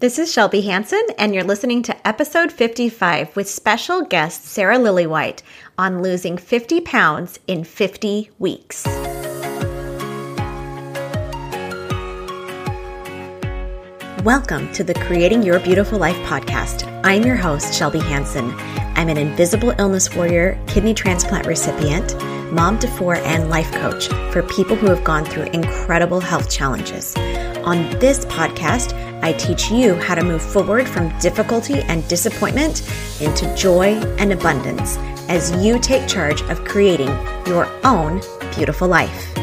This is Shelby Hanson, and you're listening to episode 55 with special guest Sarah Lillywhite on losing 50 pounds in 50 weeks. Welcome to the Creating Your Beautiful Life podcast. I'm your host, Shelby Hanson. I'm an invisible illness warrior, kidney transplant recipient, mom to four, and life coach for people who have gone through incredible health challenges. On this podcast, I teach you how to move forward from difficulty and disappointment into joy and abundance as you take charge of creating your own beautiful life.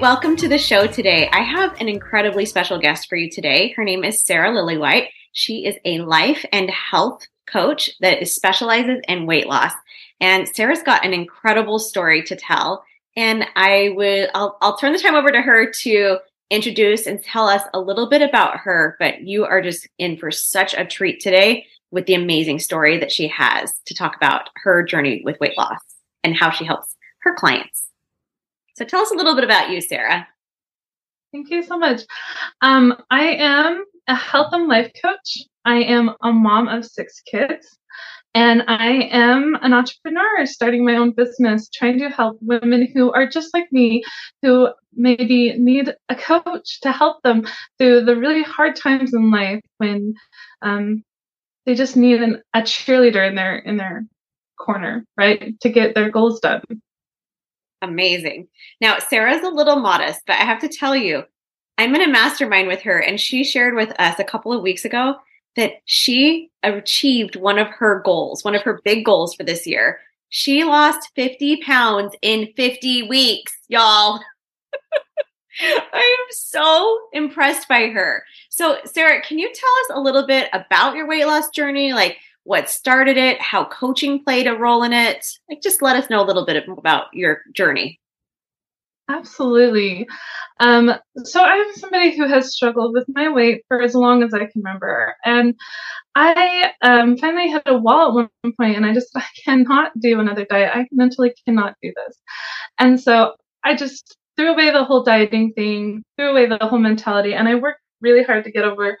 Welcome to the show today. I have an incredibly special guest for you today. Her name is Sarah Lillywhite. She is a life and health coach that specializes in weight loss. And Sarah's got an incredible story to tell. And I would I'll, I'll turn the time over to her to introduce and tell us a little bit about her. But you are just in for such a treat today with the amazing story that she has to talk about her journey with weight loss and how she helps her clients. So tell us a little bit about you, Sarah. Thank you so much. Um, I am a health and life coach. I am a mom of six kids. And I am an entrepreneur starting my own business, trying to help women who are just like me, who maybe need a coach to help them through the really hard times in life when um, they just need an, a cheerleader in their in their corner, right, to get their goals done. Amazing. Now, Sarah's a little modest, but I have to tell you, I'm in a mastermind with her, and she shared with us a couple of weeks ago that she achieved one of her goals, one of her big goals for this year. She lost 50 pounds in 50 weeks, y'all. I am so impressed by her. So, Sarah, can you tell us a little bit about your weight loss journey? Like, what started it, how coaching played a role in it. Like, just let us know a little bit about your journey. Absolutely. Um, so I'm somebody who has struggled with my weight for as long as I can remember, and I um, finally hit a wall at one point, and I just I cannot do another diet. I mentally cannot do this, and so I just threw away the whole dieting thing, threw away the whole mentality, and I worked really hard to get over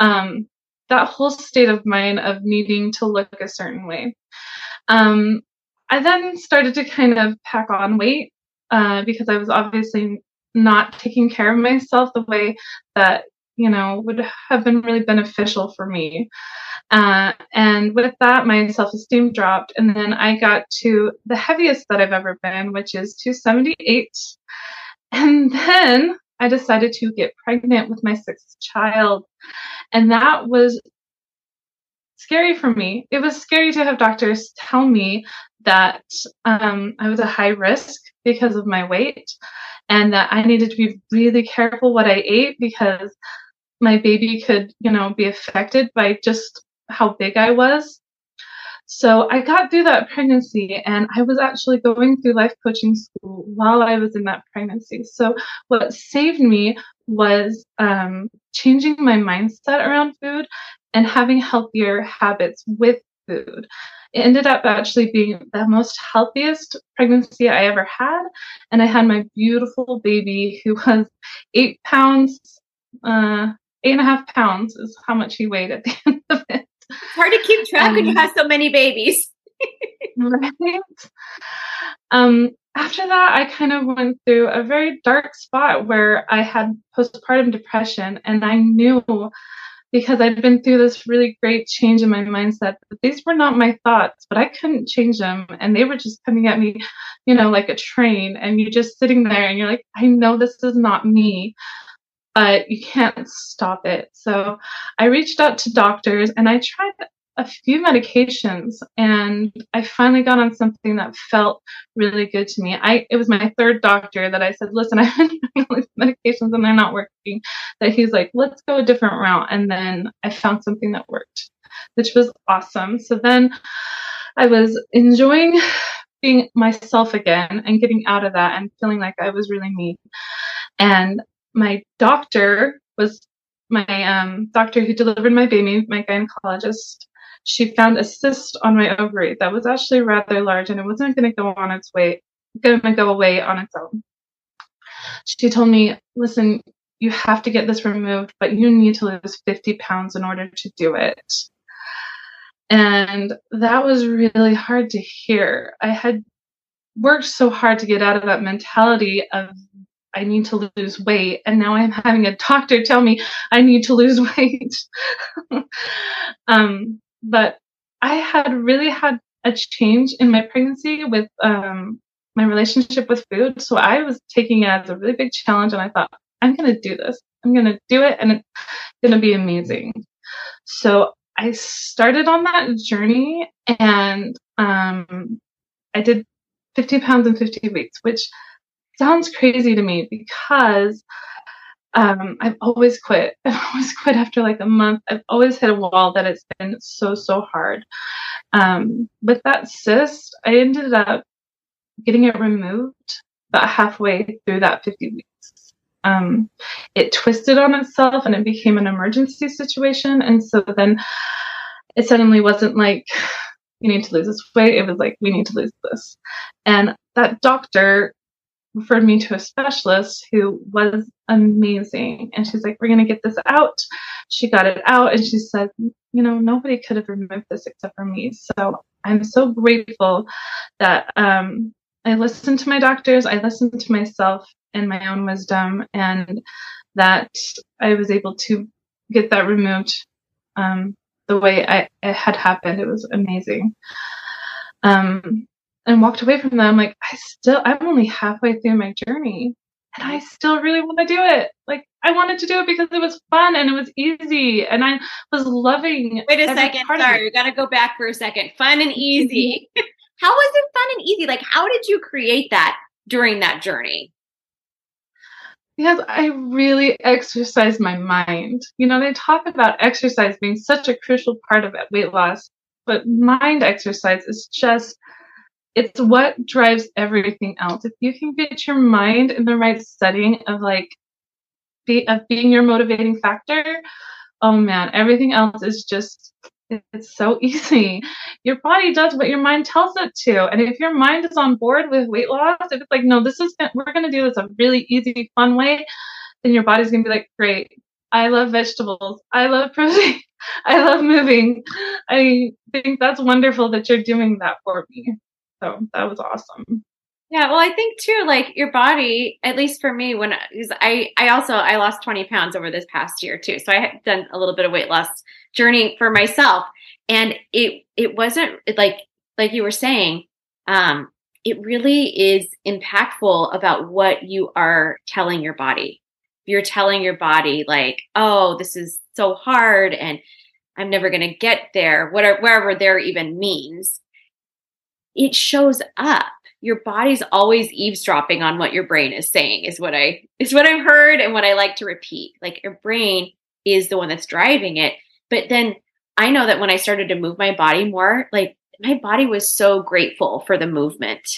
um, that whole state of mind of needing to look a certain way. Um, I then started to kind of pack on weight uh, because I was obviously not taking care of myself the way that you know would have been really beneficial for me. Uh, and with that, my self esteem dropped, and then I got to the heaviest that I've ever been, which is 278. And then I decided to get pregnant with my sixth child. And that was scary for me. It was scary to have doctors tell me that um, I was a high risk because of my weight and that I needed to be really careful what I ate because my baby could, you know, be affected by just how big I was. So I got through that pregnancy and I was actually going through life coaching school while I was in that pregnancy. So what saved me was um, changing my mindset around food and having healthier habits with food. It ended up actually being the most healthiest pregnancy I ever had. And I had my beautiful baby who was eight pounds, uh, eight and a half pounds is how much he weighed at the end of it. It's hard to keep track um, when you have so many babies. right. Um, after that, I kind of went through a very dark spot where I had postpartum depression, and I knew because I'd been through this really great change in my mindset that these were not my thoughts, but I couldn't change them. And they were just coming at me, you know, like a train. And you're just sitting there and you're like, I know this is not me, but you can't stop it. So I reached out to doctors and I tried a few medications and I finally got on something that felt really good to me. I it was my third doctor that I said, listen, I've been all these medications and they're not working. That he's like, let's go a different route. And then I found something that worked, which was awesome. So then I was enjoying being myself again and getting out of that and feeling like I was really me. And my doctor was my um, doctor who delivered my baby, my gynecologist, she found a cyst on my ovary that was actually rather large and it wasn't going to go on its way, going to go away on its own. she told me, listen, you have to get this removed, but you need to lose 50 pounds in order to do it. And that was really hard to hear. I had worked so hard to get out of that mentality of I need to lose weight. And now I'm having a doctor tell me I need to lose weight. um, but I had really had a change in my pregnancy with um, my relationship with food. So I was taking it as a really big challenge. And I thought, I'm going to do this. I'm going to do it. And it's going to be amazing. So I started on that journey and um, I did 50 pounds in 50 weeks, which sounds crazy to me because um, I've always quit. I've always quit after like a month. I've always hit a wall that it's been so, so hard. Um, with that cyst, I ended up getting it removed about halfway through that 50 weeks. Um, it twisted on itself and it became an emergency situation. And so then it suddenly wasn't like, you need to lose this weight. It was like, we need to lose this. And that doctor referred me to a specialist who was amazing. And she's like, we're going to get this out. She got it out and she said, you know, nobody could have removed this except for me. So I'm so grateful that um, I listened to my doctors, I listened to myself and my own wisdom, and that I was able to get that removed um, the way I, it had happened. It was amazing. Um, and walked away from them like I still I'm only halfway through my journey and I mm-hmm. still really want to do it. Like I wanted to do it because it was fun and it was easy and I was loving Wait a second, sorry, you gotta go back for a second. Fun and easy. Mm-hmm. how was it fun and easy? Like how did you create that during that journey? Because I really exercise my mind. You know, they talk about exercise being such a crucial part of weight loss, but mind exercise is just it's what drives everything else. If you can get your mind in the right setting of like be of being your motivating factor, oh man, everything else is just it's so easy. Your body does what your mind tells it to. And if your mind is on board with weight loss, if it's like, no, this is we're gonna do this a really easy, fun way, then your body's gonna be like, great. I love vegetables. I love protein. I love moving. I think that's wonderful that you're doing that for me. So that was awesome. Yeah, well, I think too, like your body, at least for me, when I, I also I lost twenty pounds over this past year too, so I had done a little bit of weight loss journey for myself, and it it wasn't like like you were saying, um, it really is impactful about what you are telling your body. You're telling your body like, oh, this is so hard, and I'm never going to get there, whatever wherever there even means it shows up. Your body's always eavesdropping on what your brain is saying is what i is what i've heard and what i like to repeat. Like your brain is the one that's driving it. But then i know that when i started to move my body more like my body was so grateful for the movement.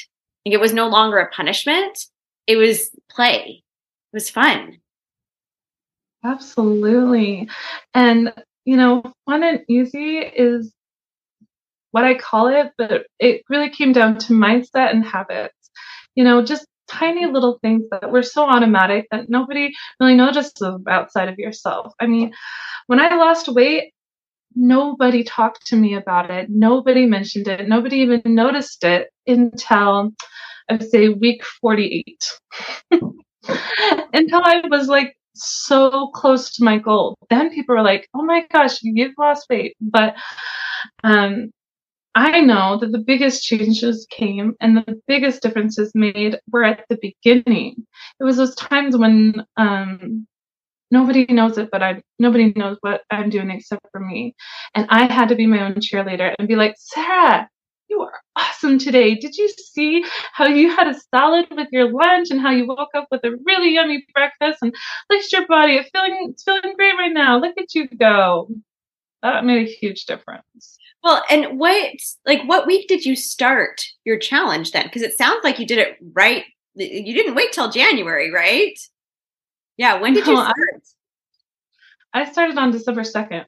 Like it was no longer a punishment. It was play. It was fun. Absolutely. And you know fun and easy is what I call it, but it really came down to mindset and habits. You know, just tiny little things that were so automatic that nobody really notices outside of yourself. I mean, when I lost weight, nobody talked to me about it. Nobody mentioned it. Nobody even noticed it until I would say week 48. until I was like so close to my goal. Then people were like, oh my gosh, you've lost weight. But um, I know that the biggest changes came and the biggest differences made were at the beginning. It was those times when um, nobody knows it, but I nobody knows what I'm doing except for me, and I had to be my own cheerleader and be like, Sarah, you are awesome today. Did you see how you had a salad with your lunch and how you woke up with a really yummy breakfast and look at your body, it's feeling it's feeling great right now. Look at you go. That made a huge difference. Well, and what like what week did you start your challenge then? Because it sounds like you did it right. You didn't wait till January, right? Yeah. When did no, you start? I, I started on December second.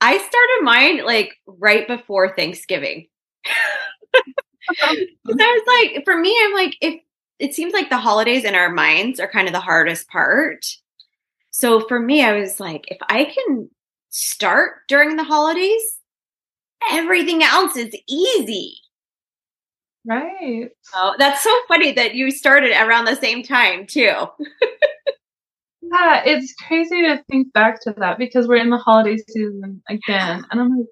I started mine like right before Thanksgiving. I was like, for me, I'm like, if it seems like the holidays in our minds are kind of the hardest part. So for me, I was like, if I can start during the holidays, everything else is easy. Right. Oh, that's so funny that you started around the same time too. yeah, it's crazy to think back to that because we're in the holiday season again. And I'm like,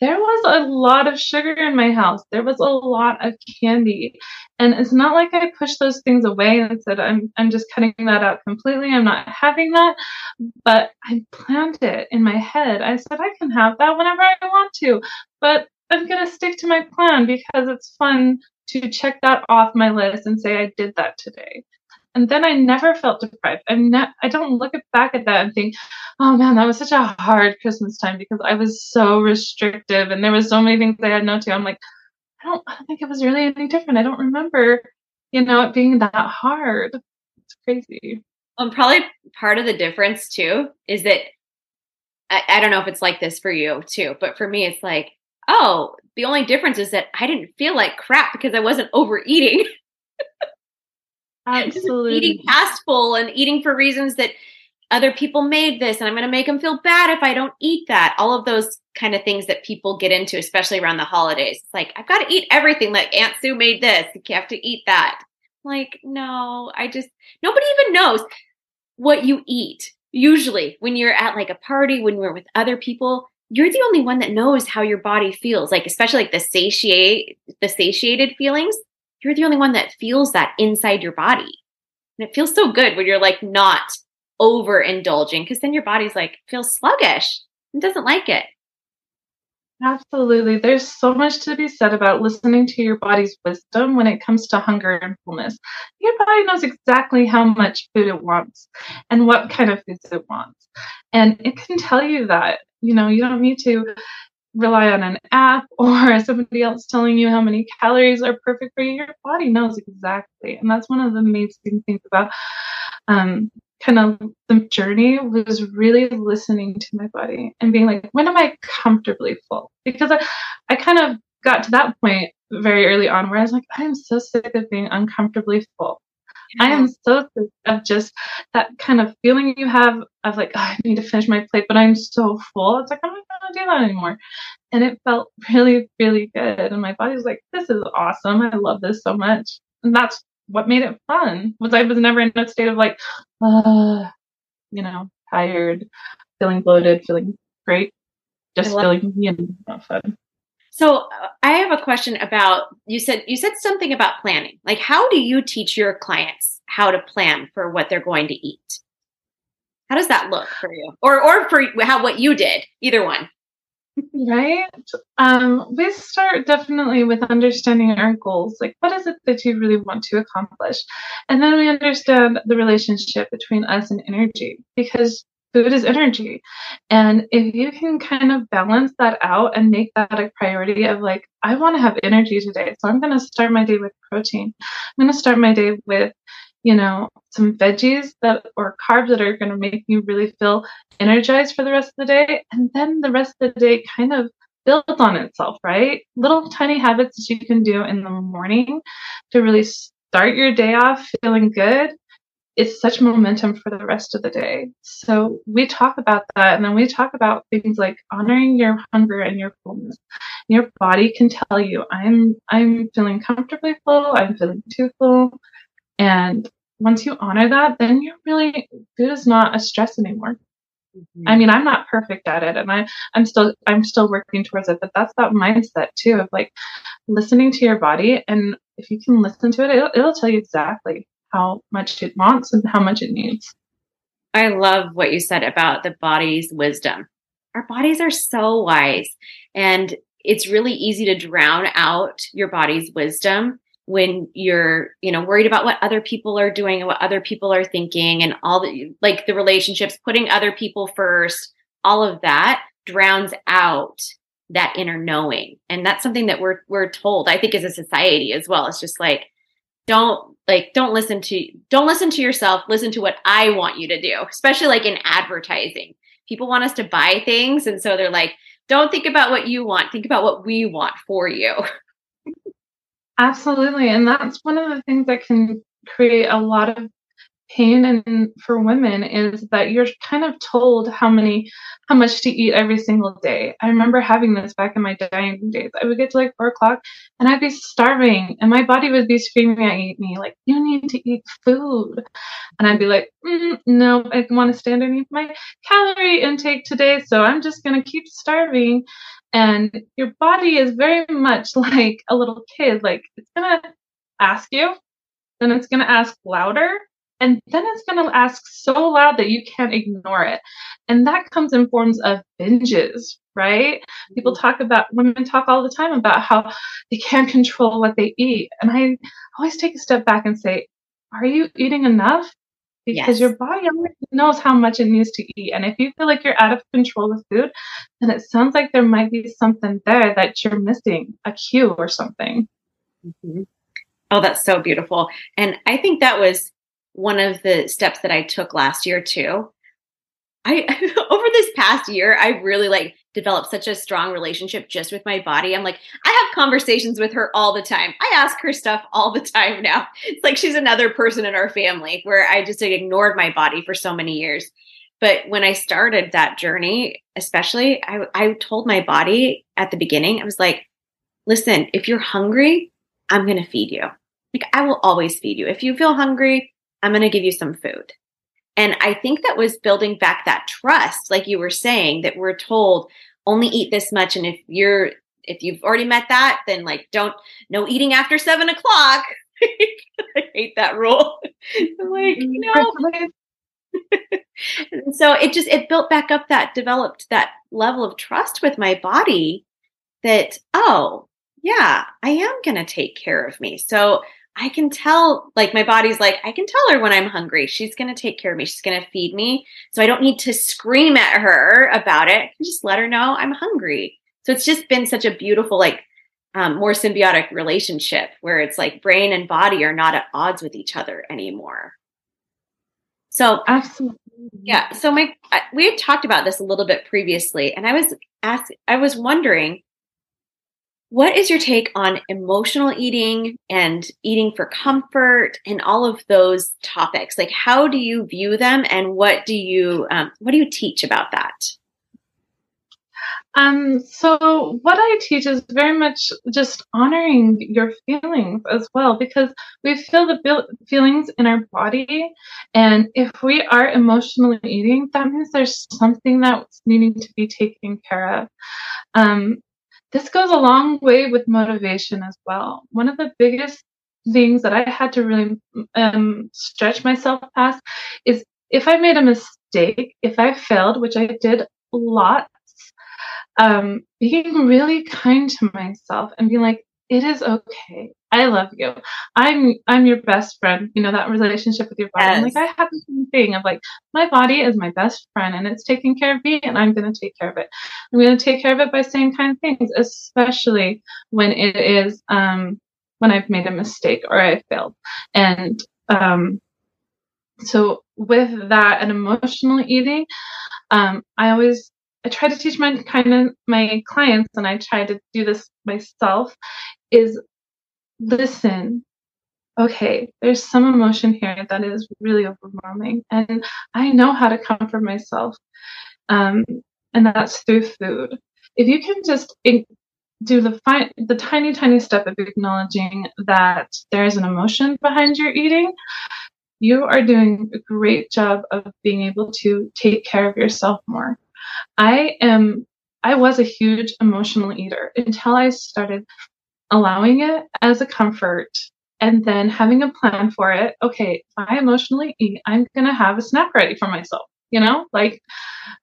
there was a lot of sugar in my house. There was a lot of candy. And it's not like I pushed those things away and said, I'm, I'm just cutting that out completely. I'm not having that. But I planned it in my head. I said, I can have that whenever I want to. But I'm going to stick to my plan because it's fun to check that off my list and say I did that today. And then I never felt deprived. I'm not, I don't look back at that and think, oh man, that was such a hard Christmas time because I was so restrictive and there was so many things I had no to. I'm like, I don't, I don't think it was really any different. I don't remember, you know, it being that hard. It's crazy. Um, probably part of the difference too is that I, I don't know if it's like this for you too, but for me, it's like, oh, the only difference is that I didn't feel like crap because I wasn't overeating. Absolutely. eating past full and eating for reasons that other people made this and I'm going to make them feel bad if I don't eat that. All of those kind of things that people get into, especially around the holidays. It's like, I've got to eat everything. Like Aunt Sue made this. You have to eat that. Like, no, I just, nobody even knows what you eat. Usually, when you're at like a party, when you're with other people, you're the only one that knows how your body feels. Like, especially like the satiate, the satiated feelings you're the only one that feels that inside your body. And it feels so good when you're like not overindulging because then your body's like feels sluggish and doesn't like it. Absolutely. There's so much to be said about listening to your body's wisdom when it comes to hunger and fullness. Your body knows exactly how much food it wants and what kind of foods it wants. And it can tell you that. You know, you don't need to rely on an app or somebody else telling you how many calories are perfect for you. Your body knows exactly. And that's one of the amazing things about um, kind of the journey was really listening to my body and being like, when am I comfortably full? Because I, I kind of got to that point very early on where I was like, I'm so sick of being uncomfortably full. I am so sick of just that kind of feeling you have of like, oh, I need to finish my plate, but I'm so full. It's like, I'm not going to do that anymore. And it felt really, really good. And my body was like, this is awesome. I love this so much. And that's what made it fun was I was never in a state of like, uh, you know, tired, feeling bloated, feeling great, just feeling, you know, fun. So uh, I have a question about you said you said something about planning. Like how do you teach your clients how to plan for what they're going to eat? How does that look for you? Or or for how what you did? Either one. Right. Um, we start definitely with understanding our goals. Like, what is it that you really want to accomplish? And then we understand the relationship between us and energy because food is energy. And if you can kind of balance that out and make that a priority of like, I want to have energy today. So I'm going to start my day with protein. I'm going to start my day with, you know, some veggies that or carbs that are going to make me really feel energized for the rest of the day. And then the rest of the day kind of builds on itself, right? Little tiny habits that you can do in the morning to really start your day off feeling good it's such momentum for the rest of the day. So we talk about that and then we talk about things like honoring your hunger and your fullness. Your body can tell you, I'm I'm feeling comfortably full, I'm feeling too full. And once you honor that, then you're really food is not a stress anymore. Mm-hmm. I mean, I'm not perfect at it and I, I'm still I'm still working towards it, but that's that mindset too of like listening to your body and if you can listen to it, it'll, it'll tell you exactly how much it wants and how much it needs. I love what you said about the body's wisdom. Our bodies are so wise, and it's really easy to drown out your body's wisdom when you're, you know, worried about what other people are doing and what other people are thinking and all the like the relationships, putting other people first, all of that drowns out that inner knowing. And that's something that we're we're told, I think as a society as well. It's just like don't like don't listen to don't listen to yourself. Listen to what i want you to do especially like in advertising. People want us to buy things and so they're like don't think about what you want. Think about what we want for you. Absolutely. And that's one of the things that can create a lot of pain and for women is that you're kind of told how many how much to eat every single day. I remember having this back in my dieting days. I would get to like four o'clock and i'd be starving and my body would be screaming at me like you need to eat food. And i'd be like mm, no i want to stay underneath my calorie intake today so i'm just going to keep starving. And your body is very much like a little kid like it's going to ask you then it's going to ask louder and then it's going to ask so loud that you can't ignore it. And that comes in forms of binges, right? People mm-hmm. talk about, women talk all the time about how they can't control what they eat. And I always take a step back and say, are you eating enough? Because yes. your body knows how much it needs to eat. And if you feel like you're out of control with food, then it sounds like there might be something there that you're missing, a cue or something. Mm-hmm. Oh, that's so beautiful. And I think that was one of the steps that I took last year too. I over this past year, I really like developed such a strong relationship just with my body. I'm like, I have conversations with her all the time. I ask her stuff all the time now. It's like she's another person in our family where I just ignored my body for so many years. But when I started that journey, especially, I, I told my body at the beginning, I was like, listen, if you're hungry, I'm going to feed you. Like, I will always feed you. If you feel hungry, I'm going to give you some food. And I think that was building back that trust, like you were saying, that we're told only eat this much. And if you're, if you've already met that, then like don't, no eating after seven o'clock. I hate that rule. I'm like, mm-hmm. no. so it just, it built back up that, developed that level of trust with my body that, oh, yeah, I am going to take care of me. So I can tell, like, my body's like, I can tell her when I'm hungry. She's going to take care of me. She's going to feed me. So I don't need to scream at her about it. I can just let her know I'm hungry. So it's just been such a beautiful, like, um, more symbiotic relationship where it's like brain and body are not at odds with each other anymore. So, absolutely. Yeah. So, my, we had talked about this a little bit previously, and I was asked, I was wondering, what is your take on emotional eating and eating for comfort and all of those topics? Like, how do you view them, and what do you um, what do you teach about that? Um, so what I teach is very much just honoring your feelings as well, because we feel the feelings in our body, and if we are emotionally eating, that means there's something that's needing to be taken care of. Um, this goes a long way with motivation as well. One of the biggest things that I had to really um, stretch myself past is if I made a mistake, if I failed, which I did lots, um, being really kind to myself and being like, it is okay. I love you. I'm I'm your best friend. You know that relationship with your body. Yes. Like I have the same thing of like my body is my best friend and it's taking care of me and I'm going to take care of it. I'm going to take care of it by saying kind things, especially when it is um when I've made a mistake or I failed. And um so with that and emotional eating, um I always I try to teach my kind of my clients and I try to do this myself is listen. Okay there's some emotion here that is really overwhelming and i know how to comfort myself um, and that's through food. If you can just do the fi- the tiny tiny step of acknowledging that there is an emotion behind your eating you are doing a great job of being able to take care of yourself more. I am i was a huge emotional eater until i started allowing it as a comfort and then having a plan for it. Okay, if I emotionally eat, I'm going to have a snack ready for myself. You know, like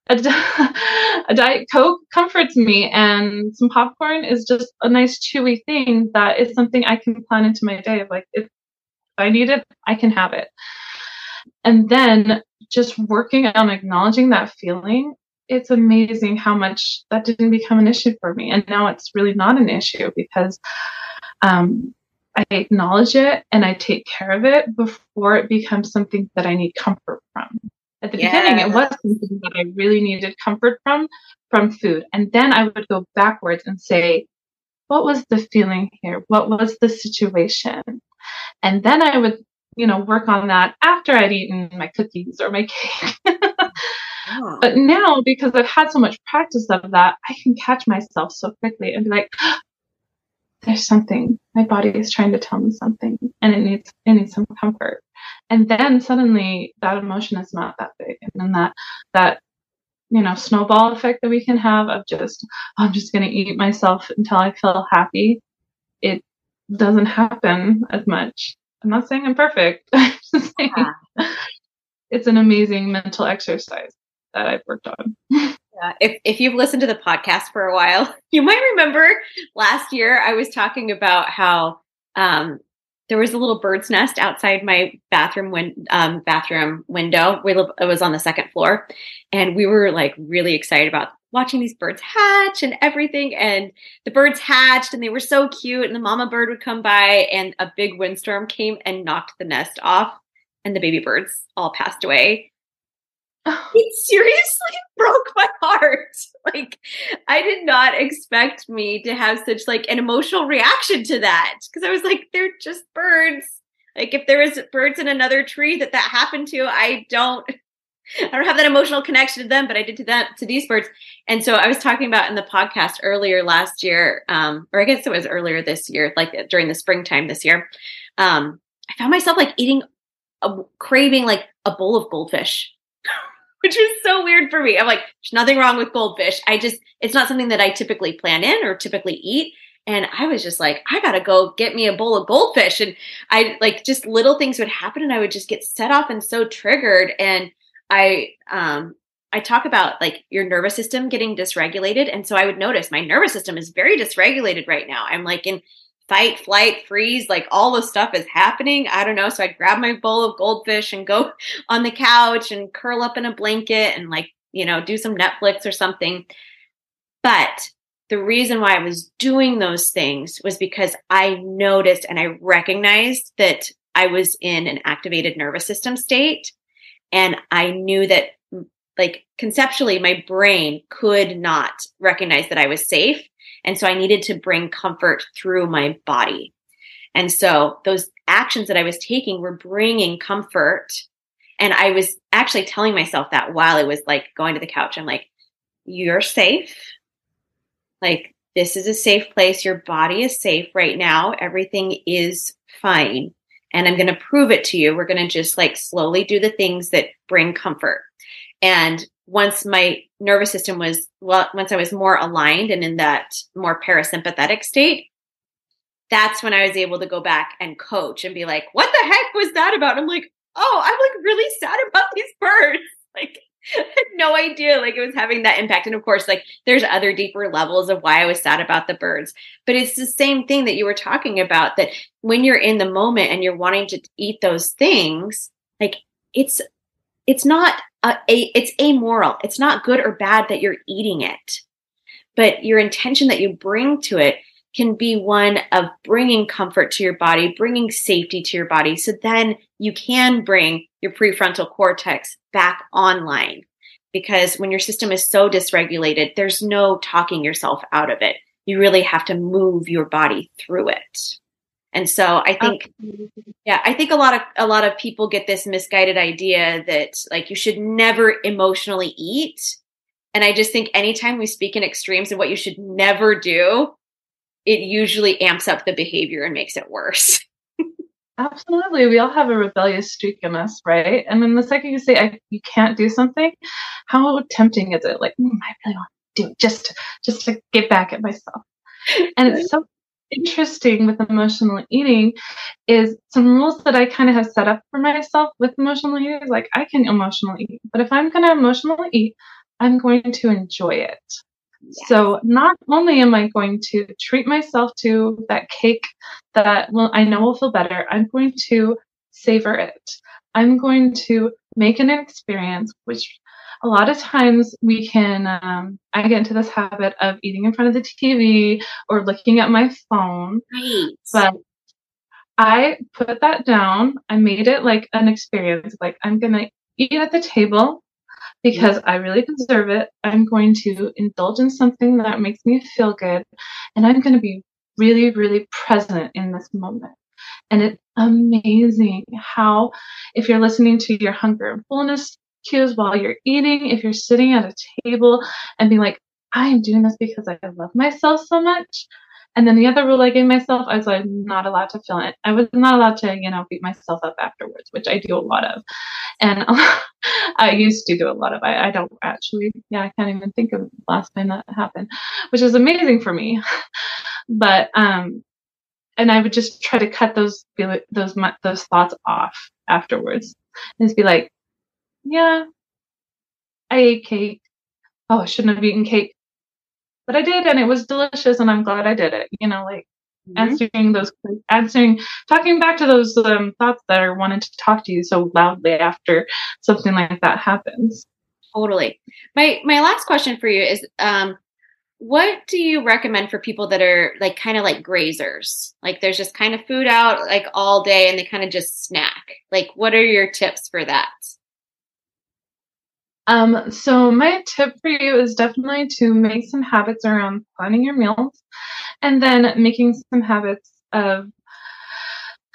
a, a Diet Coke comforts me, and some popcorn is just a nice chewy thing that is something I can plan into my day. Like, if I need it, I can have it. And then just working on acknowledging that feeling it's amazing how much that didn't become an issue for me. And now it's really not an issue because um, I acknowledge it and I take care of it before it becomes something that I need comfort from. At the yeah. beginning, it was something that I really needed comfort from, from food. And then I would go backwards and say, what was the feeling here? What was the situation? And then I would you know, work on that after I'd eaten my cookies or my cake. But now, because I've had so much practice of that, I can catch myself so quickly and be like, there's something. My body is trying to tell me something and it needs it needs some comfort. And then suddenly that emotion is not that big. And then that that you know, snowball effect that we can have of just, oh, I'm just going to eat myself until I feel happy. It doesn't happen as much. I'm not saying I'm perfect. I'm just saying yeah. it's an amazing mental exercise that I've worked on. Yeah. If, if you've listened to the podcast for a while, you might remember last year I was talking about how um, there was a little bird's nest outside my bathroom win- um, bathroom window. We live, it was on the second floor, and we were like really excited about watching these birds hatch and everything. And the birds hatched, and they were so cute. And the mama bird would come by, and a big windstorm came and knocked the nest off, and the baby birds all passed away it seriously broke my heart. Like I did not expect me to have such like an emotional reaction to that because I was like they're just birds. Like if there was birds in another tree that that happened to, I don't I don't have that emotional connection to them, but I did to that to these birds. And so I was talking about in the podcast earlier last year, um, or I guess it was earlier this year, like during the springtime this year. Um, I found myself like eating, a, craving like a bowl of goldfish which was so weird for me. I'm like, there's nothing wrong with goldfish. I just, it's not something that I typically plan in or typically eat. And I was just like, I gotta go get me a bowl of goldfish. And I like just little things would happen and I would just get set off and so triggered. And I, um, I talk about like your nervous system getting dysregulated. And so I would notice my nervous system is very dysregulated right now. I'm like in fight, flight, freeze, like all the stuff is happening. I don't know. So I'd grab my bowl of goldfish and go on the couch and curl up in a blanket and like, you know, do some Netflix or something. But the reason why I was doing those things was because I noticed and I recognized that I was in an activated nervous system state. And I knew that, like, conceptually, my brain could not recognize that I was safe and so I needed to bring comfort through my body. And so those actions that I was taking were bringing comfort. And I was actually telling myself that while I was like going to the couch, I'm like, you're safe. Like, this is a safe place. Your body is safe right now. Everything is fine. And I'm going to prove it to you. We're going to just like slowly do the things that bring comfort. And once my nervous system was well once i was more aligned and in that more parasympathetic state that's when i was able to go back and coach and be like what the heck was that about? I'm like oh i'm like really sad about these birds. Like no idea like it was having that impact. And of course like there's other deeper levels of why i was sad about the birds. But it's the same thing that you were talking about that when you're in the moment and you're wanting to eat those things like it's it's not a, a, it's amoral. It's not good or bad that you're eating it, but your intention that you bring to it can be one of bringing comfort to your body, bringing safety to your body. So then you can bring your prefrontal cortex back online. Because when your system is so dysregulated, there's no talking yourself out of it. You really have to move your body through it. And so I think, yeah, I think a lot of a lot of people get this misguided idea that like you should never emotionally eat. And I just think anytime we speak in extremes of what you should never do, it usually amps up the behavior and makes it worse. Absolutely. We all have a rebellious streak in us, right? And then the second you say I, you can't do something, how tempting is it? Like, mm, I really want to do it just to, just to get back at myself. And it's so interesting with emotional eating is some rules that I kind of have set up for myself with emotional eating. Like I can emotionally eat, but if I'm going to emotionally eat, I'm going to enjoy it. Yes. So not only am I going to treat myself to that cake that will I know will feel better, I'm going to savor it. I'm going to make an experience which a lot of times we can um, i get into this habit of eating in front of the tv or looking at my phone right. but i put that down i made it like an experience like i'm gonna eat at the table because I really deserve it. I'm going to indulge in something that makes me feel good, and I'm going to be really, really present in this moment. And it's amazing how, if you're listening to your hunger and fullness cues while you're eating, if you're sitting at a table and being like, I am doing this because I love myself so much. And then the other rule I gave myself, I was like, not allowed to feel it. I was not allowed to, you know, beat myself up afterwards, which I do a lot of. And I used to do a lot of. I, I don't actually, yeah, I can't even think of last time that happened, which is amazing for me. but, um, and I would just try to cut those, those, those thoughts off afterwards and just be like, yeah, I ate cake. Oh, I shouldn't have eaten cake but I did, and it was delicious, and I'm glad I did it. You know, like mm-hmm. answering those, answering, talking back to those um, thoughts that are wanting to talk to you so loudly after something like that happens. Totally. My my last question for you is, um, what do you recommend for people that are like kind of like grazers? Like there's just kind of food out like all day, and they kind of just snack. Like, what are your tips for that? Um, so my tip for you is definitely to make some habits around planning your meals and then making some habits of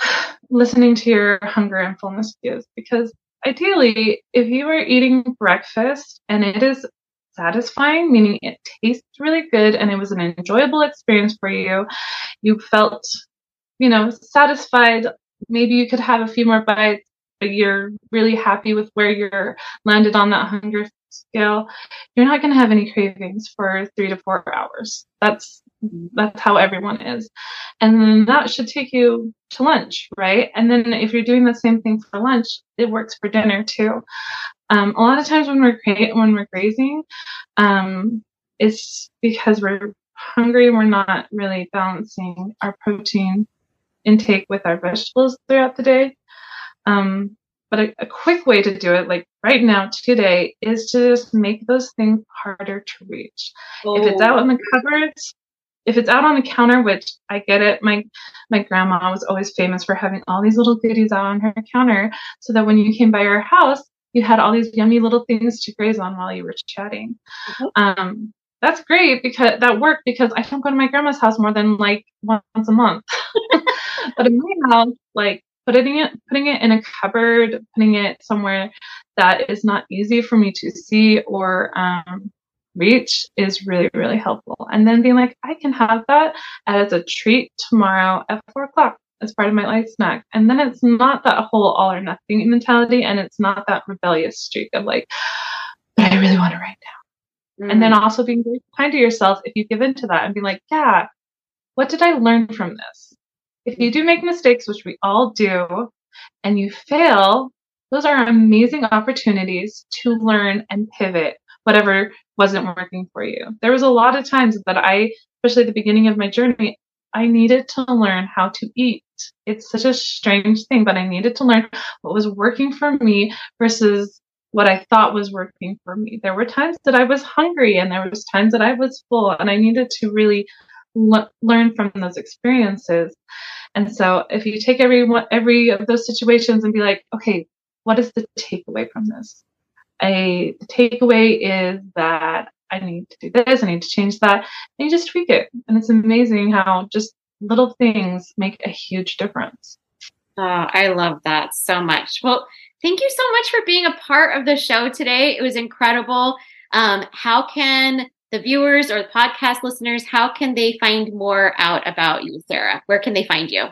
listening to your hunger and fullness cues. Because ideally if you are eating breakfast and it is satisfying meaning it tastes really good and it was an enjoyable experience for you you felt you know satisfied maybe you could have a few more bites you're really happy with where you're landed on that hunger scale, you're not going to have any cravings for three to four hours. That's that's how everyone is, and then that should take you to lunch, right? And then if you're doing the same thing for lunch, it works for dinner too. Um, a lot of times when we're when we're grazing, um, it's because we're hungry. We're not really balancing our protein intake with our vegetables throughout the day. Um, but a, a, quick way to do it, like right now, today, is to just make those things harder to reach. Oh. If it's out in the oh. cupboards, if it's out on the counter, which I get it, my my grandma was always famous for having all these little goodies out on her counter, so that when you came by her house, you had all these yummy little things to graze on while you were chatting. Mm-hmm. Um, that's great because that worked because I don't go to my grandma's house more than like once a month. but in my house, like putting it putting it in a cupboard, putting it somewhere that is not easy for me to see or um, reach is really really helpful. And then being like, I can have that as a treat tomorrow at four o'clock as part of my light snack. And then it's not that whole all or nothing mentality, and it's not that rebellious streak of like, but I really want it right now. Mm. And then mm. also being very kind to yourself if you give in to that and be like, yeah, what did I learn from this? If you do make mistakes, which we all do, and you fail, those are amazing opportunities to learn and pivot whatever wasn't working for you. There was a lot of times that I, especially at the beginning of my journey, I needed to learn how to eat. It's such a strange thing, but I needed to learn what was working for me versus what I thought was working for me. There were times that I was hungry and there was times that I was full and I needed to really learn from those experiences. And so if you take every one, every of those situations and be like, okay, what is the takeaway from this? A the takeaway is that I need to do this, I need to change that, and you just tweak it. And it's amazing how just little things make a huge difference. Oh, I love that so much. Well, thank you so much for being a part of the show today. It was incredible. Um, how can the viewers or the podcast listeners, how can they find more out about you, Sarah? Where can they find you?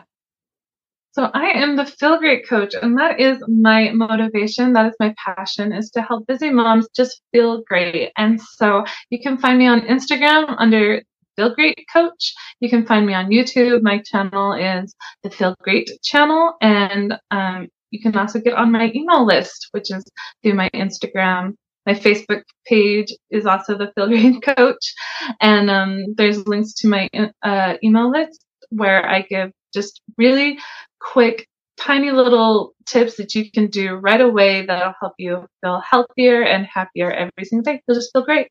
So I am the Feel Great coach, and that is my motivation. That is my passion is to help busy moms just feel great. And so you can find me on Instagram under Feel Great Coach. You can find me on YouTube. My channel is the Feel Great channel, and um, you can also get on my email list, which is through my Instagram my Facebook page is also the Feel Great Coach, and um, there's links to my uh, email list where I give just really quick, tiny little tips that you can do right away that'll help you feel healthier and happier every single day. You'll just feel great.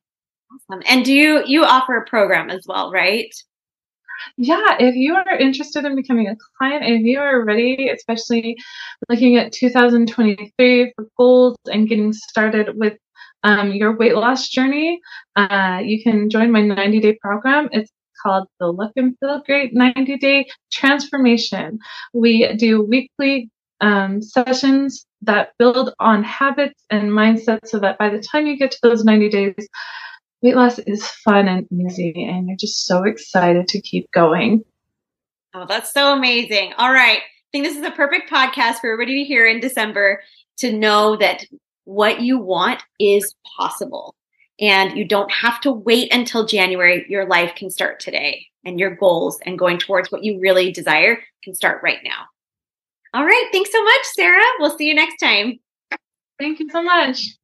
Awesome. And do you you offer a program as well, right? Yeah, if you are interested in becoming a client, if you are ready, especially looking at 2023 for goals and getting started with um, your weight loss journey, uh, you can join my 90 day program. It's called the Look and Feel Great 90 Day Transformation. We do weekly um, sessions that build on habits and mindsets so that by the time you get to those 90 days, weight loss is fun and easy, and you're just so excited to keep going. Oh, that's so amazing. All right. I think this is a perfect podcast for everybody to hear in December to know that what you want is possible. And you don't have to wait until January. Your life can start today, and your goals and going towards what you really desire can start right now. All right. Thanks so much, Sarah. We'll see you next time. Thank you so much.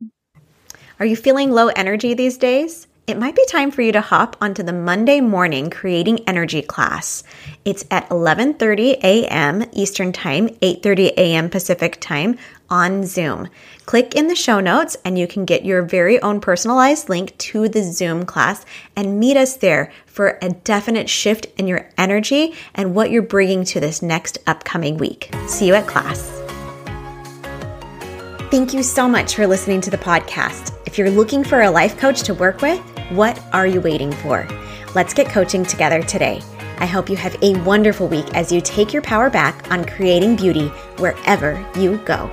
Are you feeling low energy these days? It might be time for you to hop onto the Monday morning creating energy class. It's at 11:30 a.m. Eastern Time, 8:30 a.m. Pacific Time on Zoom. Click in the show notes and you can get your very own personalized link to the Zoom class and meet us there for a definite shift in your energy and what you're bringing to this next upcoming week. See you at class. Thank you so much for listening to the podcast. If you're looking for a life coach to work with, what are you waiting for? Let's get coaching together today. I hope you have a wonderful week as you take your power back on creating beauty wherever you go.